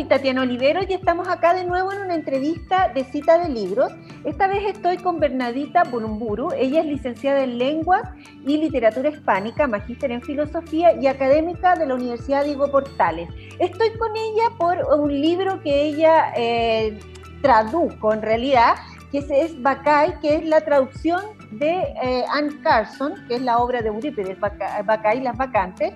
soy Tatiana Olivero y estamos acá de nuevo en una entrevista de cita de libros. Esta vez estoy con Bernadita Burumburu. Ella es licenciada en Lenguas y Literatura Hispánica, magíster en Filosofía y académica de la Universidad Diego Portales. Estoy con ella por un libro que ella eh, tradujo en realidad, que es, Bacay, que es la traducción de eh, Anne Carson, que es la obra de Eurípides, Bacay, las vacantes.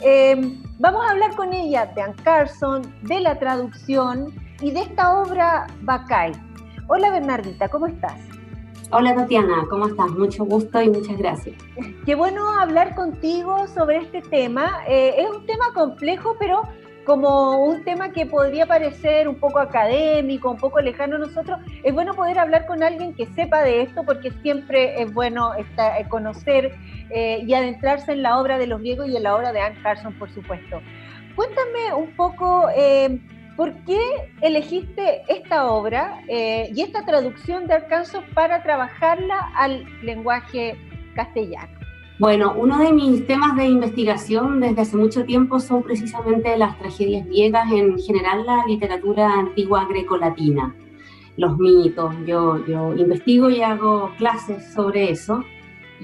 Em, vamos a hablar con ella de Anne Carson, de la traducción y de esta obra Bacay. Hola Bernardita, ¿cómo estás? Hola Tatiana, ¿cómo estás? Mucho gusto y muchas gracias. Qué bueno hablar contigo sobre este tema. Eh, es un tema complejo, pero como un tema que podría parecer un poco académico, un poco lejano a nosotros, es bueno poder hablar con alguien que sepa de esto porque siempre es bueno eh, conocer eh, y adentrarse en la obra de los griegos y en la obra de Anne Carson, por supuesto. Cuéntame un poco eh, por qué elegiste esta obra y esta traducción de Arkansas para trabajarla al lenguaje castellano. Bueno, uno de mis temas de investigación desde hace mucho tiempo son precisamente las tragedias griegas, en general la literatura antigua grecolatina, los mitos. Yo, yo investigo y hago clases sobre eso.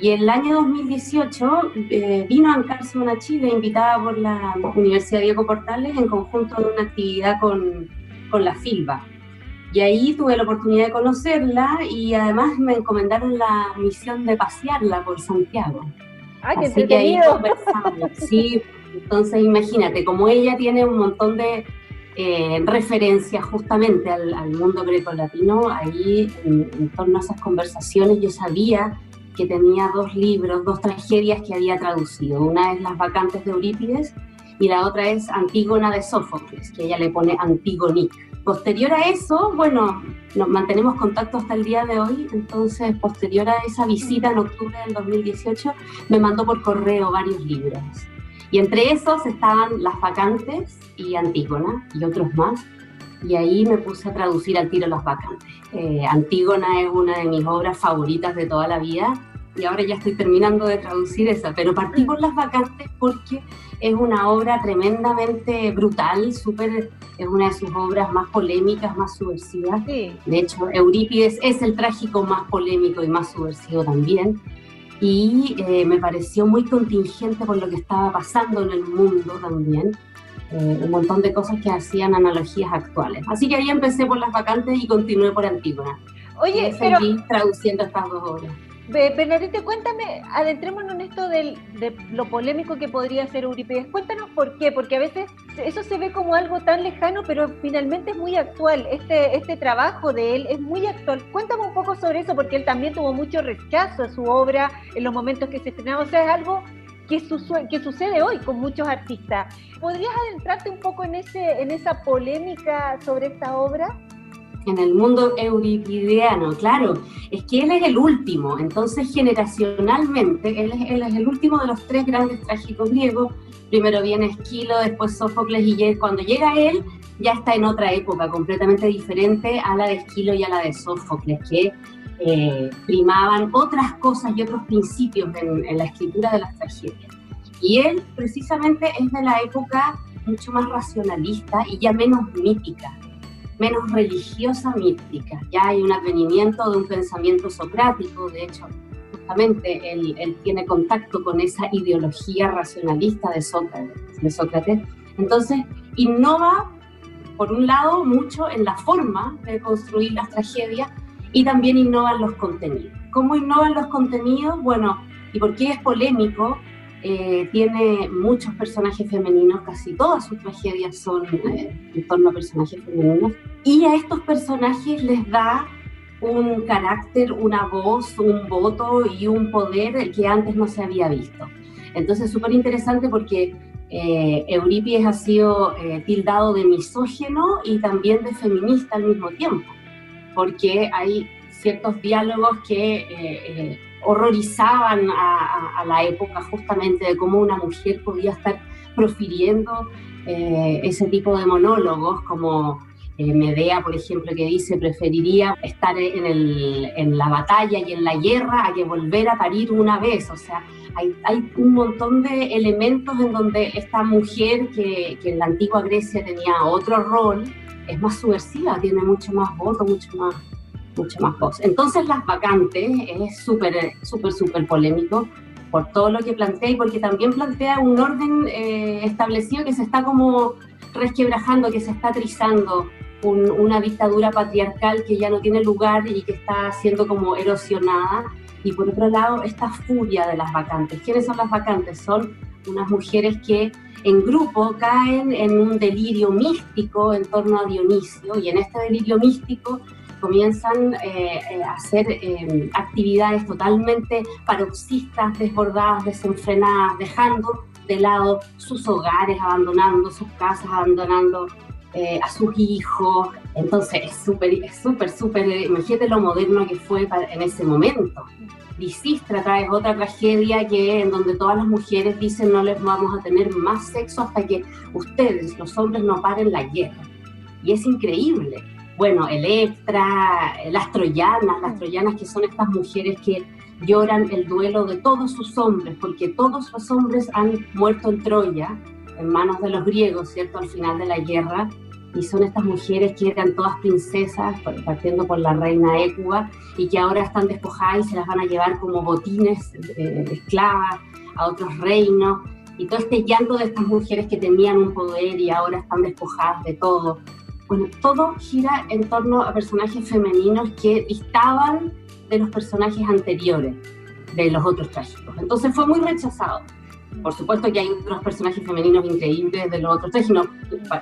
Y el año 2018 eh, vino a Ancarson a Chile, invitada por la Universidad Diego Portales en conjunto de una actividad con, con la Silva. Y ahí tuve la oportunidad de conocerla y además me encomendaron la misión de pasearla por Santiago. ¡Ay, qué Así que ahí conversamos. Sí, entonces imagínate, como ella tiene un montón de eh, referencias justamente al, al mundo grecolatino, ahí en, en, torno a esas conversaciones yo sabía que tenía dos libros, dos tragedias que había traducido. Una es Las vacantes de Eurípides y la otra es Antígona de Sófocles, que ella le pone Antigonic. Posterior a eso, bueno, nos mantenemos contacto hasta el día de hoy, entonces posterior a esa visita en octubre del 2018, me mandó por correo varios libros. Y entre esos estaban Las vacantes y Antígona y otros más. Y ahí me puse a traducir al tiro Las vacantes. Eh, Antígona es una de mis obras favoritas de toda la vida y ahora ya estoy terminando de traducir esa, pero partí por Las vacantes porque es una obra tremendamente brutal, súper es una de sus obras más polémicas, más subversivas. De hecho, Eurípides es el trágico más polémico y más subversivo también. Y eh, me pareció muy contingente por lo que estaba pasando en el mundo también. Eh, un montón de cosas que hacían analogías actuales. Así que ahí empecé por las vacantes y continué por Antígona. Oye, pero... traduciendo estas dos obras. Bernadette, cuéntame, adentrémonos en esto de lo polémico que podría ser Eurípides. Cuéntanos por qué, porque a veces eso se ve como algo tan lejano, pero finalmente es muy actual. Este, este trabajo de él es muy actual. Cuéntame un poco sobre eso, porque él también tuvo mucho rechazo a su obra en los momentos que se estrenaba. O sea, es algo que, que sucede hoy con muchos artistas. ¿Podrías adentrarte un poco en, ese, en esa polémica sobre esta obra? En el mundo euripideano, claro, es que él es el último, entonces generacionalmente, él es, el último de los tres grandes trágicos griegos, primero viene Esquilo, después Sófocles, y cuando llega él ya está en otra época completamente diferente a la de Esquilo y a la de Sófocles, que eh, primaban otras cosas y otros principios en, en la escritura de las tragedias. Y él precisamente es de la época mucho más racionalista y ya menos mítica menos religiosa mística. Ya hay un advenimiento de un pensamiento socrático, de hecho, justamente él, él tiene contacto con esa ideología racionalista de Sócrates, de Sócrates. Entonces, innova, por un lado, mucho en la forma de construir las tragedias y también innova en los contenidos. ¿Cómo innovan los contenidos? Bueno, ¿y por qué es polémico? Eh, tiene muchos personajes femeninos, casi todas sus tragedias son eh, en torno a personajes femeninos, y a estos personajes les da un carácter, una voz, un voto y un poder que antes no se había visto. Entonces, súper interesante porque eh, Eurípides ha sido eh, tildado de misógeno y también de feminista al mismo tiempo, porque hay ciertos diálogos que horrorizaban a, la época justamente de cómo una mujer podía estar profiriendo eh, ese tipo de monólogos, como eh, Medea, por ejemplo, que dice preferiría estar en, el, en, la batalla y en la guerra a que volver a parir una vez. O sea, hay, hay, un montón de elementos en donde esta mujer que, que, en la antigua Grecia tenía otro rol, es más subversiva, tiene mucho más voto, mucho más, mucho más voz. Entonces las vacantes es súper, súper, súper polémico por todo lo que plantea y porque también plantea un orden eh, establecido que se está como resquebrajando, que se está trizando, una dictadura patriarcal que ya no tiene lugar y que está siendo como erosionada. Y por otro lado, esta furia de las vacantes. ¿Quiénes son las vacantes? Son unas mujeres que en grupo caen en un delirio místico en torno a Dionisio y en este delirio místico comienzan eh, eh, a hacer eh, actividades totalmente paroxistas, desbordadas, desenfrenadas, dejando de lado sus hogares, abandonando sus casas, abandonando a sus hijos. Entonces es súper, súper, súper, imagínate lo moderno que fue en ese momento. Lisistra es otra tragedia que en donde todas las mujeres dicen no les vamos a tener más sexo hasta que ustedes, los hombres, no paren la guerra. Y es increíble bueno, Electra, las troyanas, las troyanas que son estas mujeres que lloran el duelo de todos sus hombres, porque todos los hombres han muerto en Troya, en manos de los griegos, ¿cierto? Al final de la guerra, y son estas mujeres que eran todas princesas, partiendo por la reina Écuba, y que ahora están despojadas y se las van a llevar como botines de, esclavas a otros reinos, y todo este llanto de estas mujeres que tenían un poder y ahora están despojadas de todo. Bueno, todo gira en torno a personajes femeninos que distaban de los personajes anteriores, de los otros trágicos. Entonces fue muy rechazado. Por supuesto que hay otros personajes femeninos increíbles de los otros trágicos,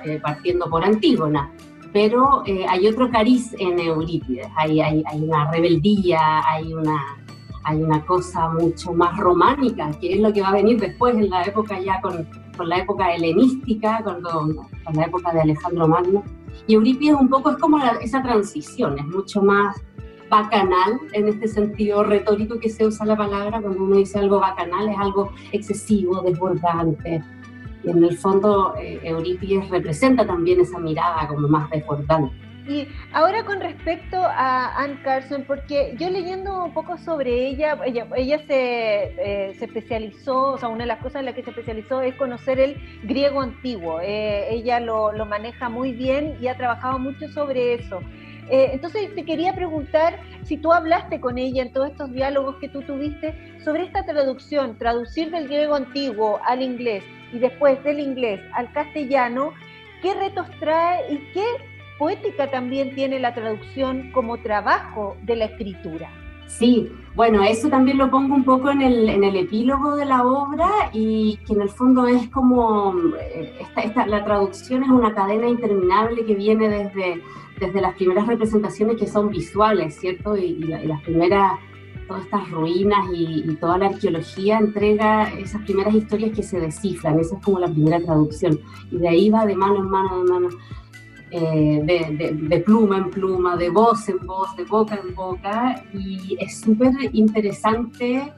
eh, partiendo por Antígona, pero eh, hay otro cariz en Eurípides, hay, hay, hay, una rebeldía, hay una, hay una cosa mucho más románica, que es lo que va a venir después en la época ya con, con la época helenística, con, con la época de Alejandro Magno y Eurípides un poco es como esa transición, es mucho más bacanal en este sentido retórico que se usa la palabra, cuando uno dice algo bacanal es algo excesivo, desbordante. Y en el fondo eh, Eurípides representa también esa mirada como más desbordante. Y ahora con respecto a Anne Carson, porque yo leyendo un poco sobre ella, ella, ella se, eh, se, especializó, o sea, una de las cosas en las que se especializó es conocer el griego antiguo. Eh, ella lo, lo, maneja muy bien y ha trabajado mucho sobre eso. Eh, entonces te quería preguntar si tú hablaste con ella en todos estos diálogos que tú tuviste sobre esta traducción, traducir del griego antiguo al inglés y después del inglés al castellano, ¿qué retos trae y qué poética también tiene la traducción como trabajo de la escritura. Sí, bueno, eso también lo pongo un poco en el, en el epílogo de la obra y que en el fondo es como, eh, esta, la traducción es una cadena interminable que viene desde, desde las primeras representaciones que son visuales, ¿cierto? Y, las primeras, todas estas ruinas y, y, toda la arqueología entrega esas primeras historias que se descifran, esa es como la primera traducción. Y de ahí va de mano en mano, de mano eh, de, pluma en pluma, de voz en voz, de boca en boca, y es súper interesante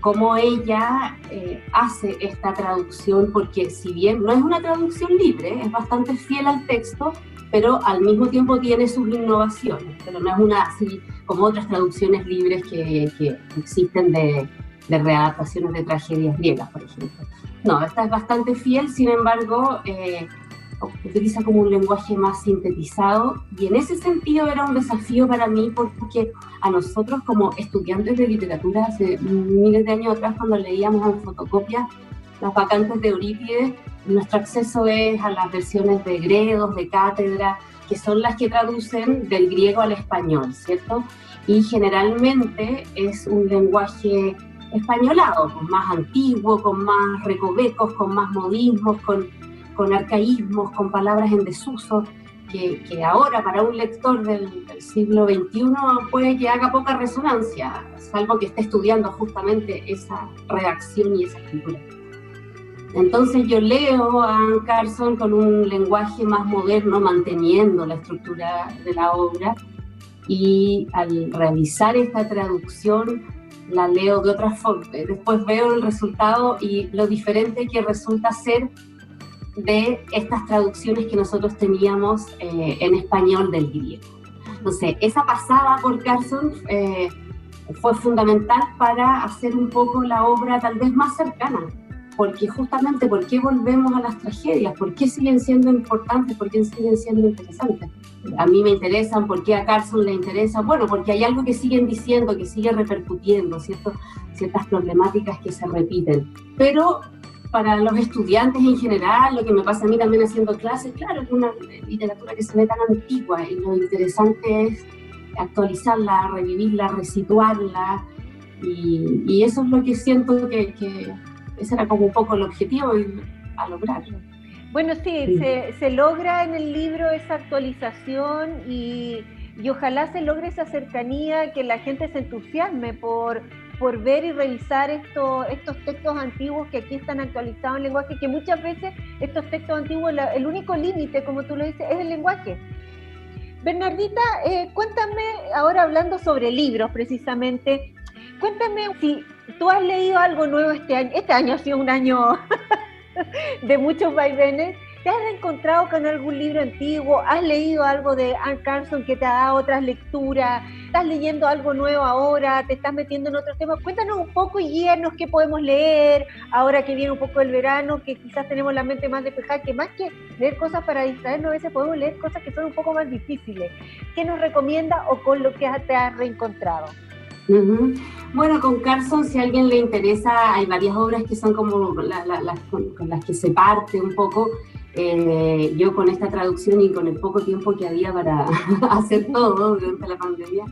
cómo ella eh, hace esta traducción, porque si bien no es una traducción libre, es bastante fiel al texto, pero al mismo tiempo tiene sus innovaciones, pero no es una así como otras traducciones libres que, que existen de, de readaptaciones de tragedias griegas, por ejemplo. No, esta es bastante fiel, sin embargo, eh, utiliza como un lenguaje más sintetizado y en ese sentido era un desafío para mí porque a nosotros como estudiantes de literatura hace miles de años atrás cuando leíamos en fotocopia las vacantes de Eurípides, nuestro acceso es a las versiones de Gredos, de Cátedra, que son las que traducen del griego al español, ¿cierto? Y generalmente es un lenguaje españolado, con más antiguo, con más recovecos, con más modismos, con con arcaísmos, con palabras en desuso, que, que ahora para un lector del, siglo XXI puede que haga poca resonancia, salvo que esté estudiando justamente esa redacción y esa escritura. Entonces yo leo a Anne Carson con un lenguaje más moderno, manteniendo la estructura de la obra, y al realizar esta traducción la leo de otra forma. Después veo el resultado y lo diferente que resulta ser de estas traducciones que nosotros teníamos eh, en español del griego. Entonces, esa pasada por Carson eh, fue fundamental para hacer un poco la obra tal vez más cercana, porque justamente, ¿por qué volvemos a las tragedias? ¿Por qué siguen siendo importantes? ¿Por qué siguen siendo interesantes? A mí me interesan, ¿por qué a Carson le interesa? Bueno, porque hay algo que siguen diciendo, que sigue repercutiendo, ¿cierto? ciertas problemáticas que se repiten. Pero para los estudiantes en general, lo que me pasa a mí también haciendo clases, claro, es una literatura que se ve tan antigua y lo interesante es actualizarla, revivirla, resituarla, y, eso es lo que siento que, que, ese era como un poco el objetivo a lograr. Bueno, sí, Se, se, logra en el libro esa actualización y, y, ojalá se logre esa cercanía, que la gente se entusiasme por, por ver y revisar estos textos antiguos que aquí están actualizados en lenguaje, que muchas veces estos textos antiguos, el único límite, como tú lo dices, es el lenguaje. Bernardita, eh, cuéntame, ahora hablando sobre libros precisamente, cuéntame si tú has leído algo nuevo este año. Este año ha sido un año de muchos vaivenes. ¿Te has encontrado con algún libro antiguo? ¿Has leído algo de Anne Carson que te ha dado otras lecturas? ¿Estás leyendo algo nuevo ahora? ¿Te estás metiendo en otros temas? Cuéntanos un poco y guíanos qué podemos leer ahora que viene un poco el verano, que quizás tenemos la mente más despejada, que más que leer cosas para distraernos, a veces podemos leer cosas que son un poco más difíciles. ¿Qué nos recomienda o con lo que te has reencontrado? Bueno, con Carson, si a alguien le interesa, hay varias obras que son como las con, las que se parte un poco. Eh, yo con esta traducción y con el poco tiempo que había para hacer todo durante la pandemia,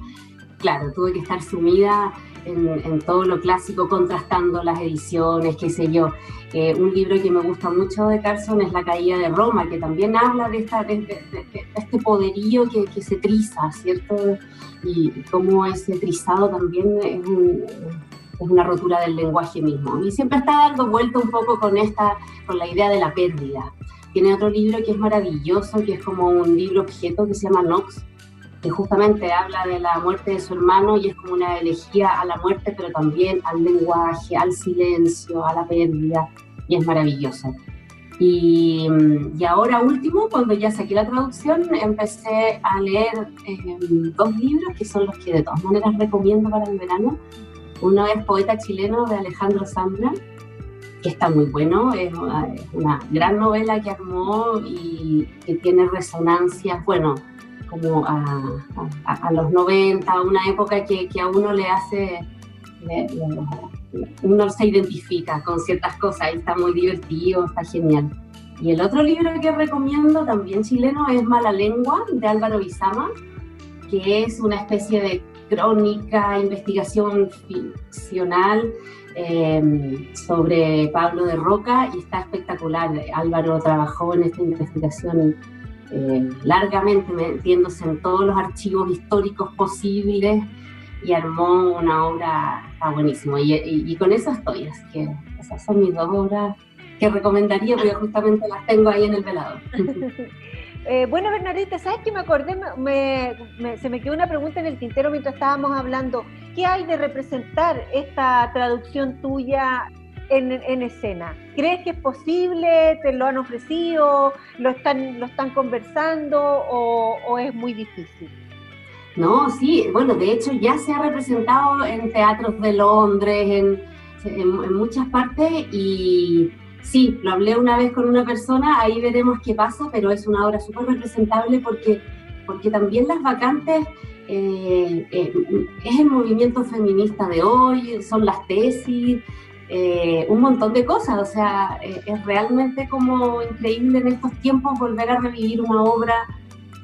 claro, tuve que estar sumida en, todo lo clásico, contrastando las ediciones, qué sé yo. Eh, un libro que me gusta mucho de Carson es La caída de Roma, que también habla de, esta, de, este poderío que, que, se triza, ¿cierto? Y cómo ese trizado también es, es, una rotura del lenguaje mismo. Y siempre está dando vuelta un poco con, esta, con la idea de la pérdida. Tiene otro libro que es maravilloso, que es como un libro objeto que se llama Nox, que justamente habla de la muerte de su hermano y es como una elegía a la muerte, pero también al lenguaje, al silencio, a la pérdida, y es maravilloso. Y, y ahora último, cuando ya saqué la traducción, empecé a leer eh, dos libros que son los que de todas maneras recomiendo para el verano. Uno es Poeta chileno de Alejandro Zambra, que está muy bueno, es una gran novela que armó y que tiene resonancias, bueno, como a, los 90, una época que, a uno le hace, uno se identifica con ciertas cosas y está muy divertido, está genial. Y el otro libro que recomiendo, también chileno, es Mala Lengua, de Álvaro Bizama, que es una especie de crónica, investigación ficcional eh, sobre Pablo de Roca y está espectacular. Álvaro trabajó en esta investigación eh, largamente metiéndose en todos los archivos históricos posibles y armó una obra, está buenísimo. Y, con eso estoy, así que esas son mis dos obras que recomendaría porque justamente las tengo ahí en el velador. Eh, bueno, Bernadita, ¿sabes qué me acordé? se me quedó una pregunta en el tintero mientras estábamos hablando. ¿Qué hay de representar esta traducción tuya en, escena. ¿Crees que es posible? ¿Te lo han ofrecido? ¿Lo están, lo están conversando o, es muy difícil? No, sí, bueno, de hecho ya se ha representado en teatros de Londres, en, muchas partes y sí, lo hablé una vez con una persona, ahí veremos qué pasa, pero es una obra súper representable porque, porque también las vacantes eh, eh, es el movimiento feminista de hoy, son las tesis, eh, un montón de cosas. O sea, es realmente como increíble en estos tiempos volver a revivir una obra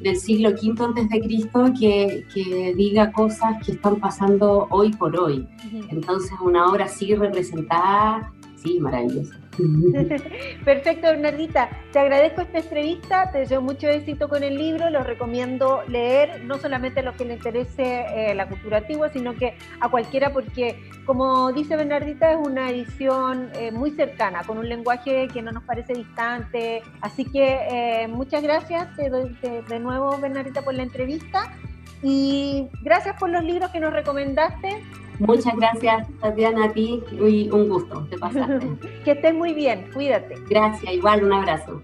del siglo V antes de Cristo que, que, diga cosas que están pasando hoy por hoy. Entonces, una obra así representada, sí, maravillosa. Perfecto, Bernardita. Te agradezco esta entrevista, te deseo mucho éxito con el libro, lo recomiendo leer, no solamente a los que les interese eh, la cultura antigua, sino que a cualquiera, porque como dice Bernardita, es una edición eh, muy cercana, con un lenguaje que no nos parece distante. Así que eh, muchas gracias de nuevo, Bernardita, por la entrevista. Y gracias por los libros que nos recomendaste. Muchas gracias, Tatiana, a ti y un gusto, te pasaste. que estés muy bien, cuídate. Gracias, igual, un abrazo.